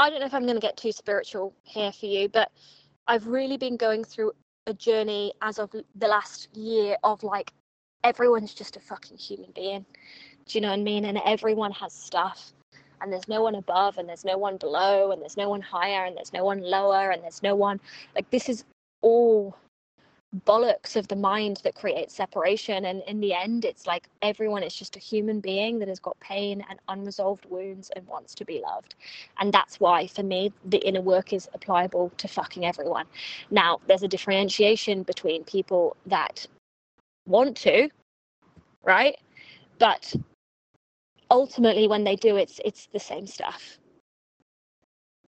I don't know if I'm going to get too spiritual here for you, but I've really been going through a journey as of the last year of like everyone's just a fucking human being. Do you know what I mean? And everyone has stuff. And there's no one above, and there's no one below, and there's no one higher, and there's no one lower, and there's no one like this is all bollocks of the mind that creates separation. And in the end, it's like everyone is just a human being that has got pain and unresolved wounds and wants to be loved. And that's why, for me, the inner work is applicable to fucking everyone. Now, there's a differentiation between people that want to, right? But ultimately when they do it's it's the same stuff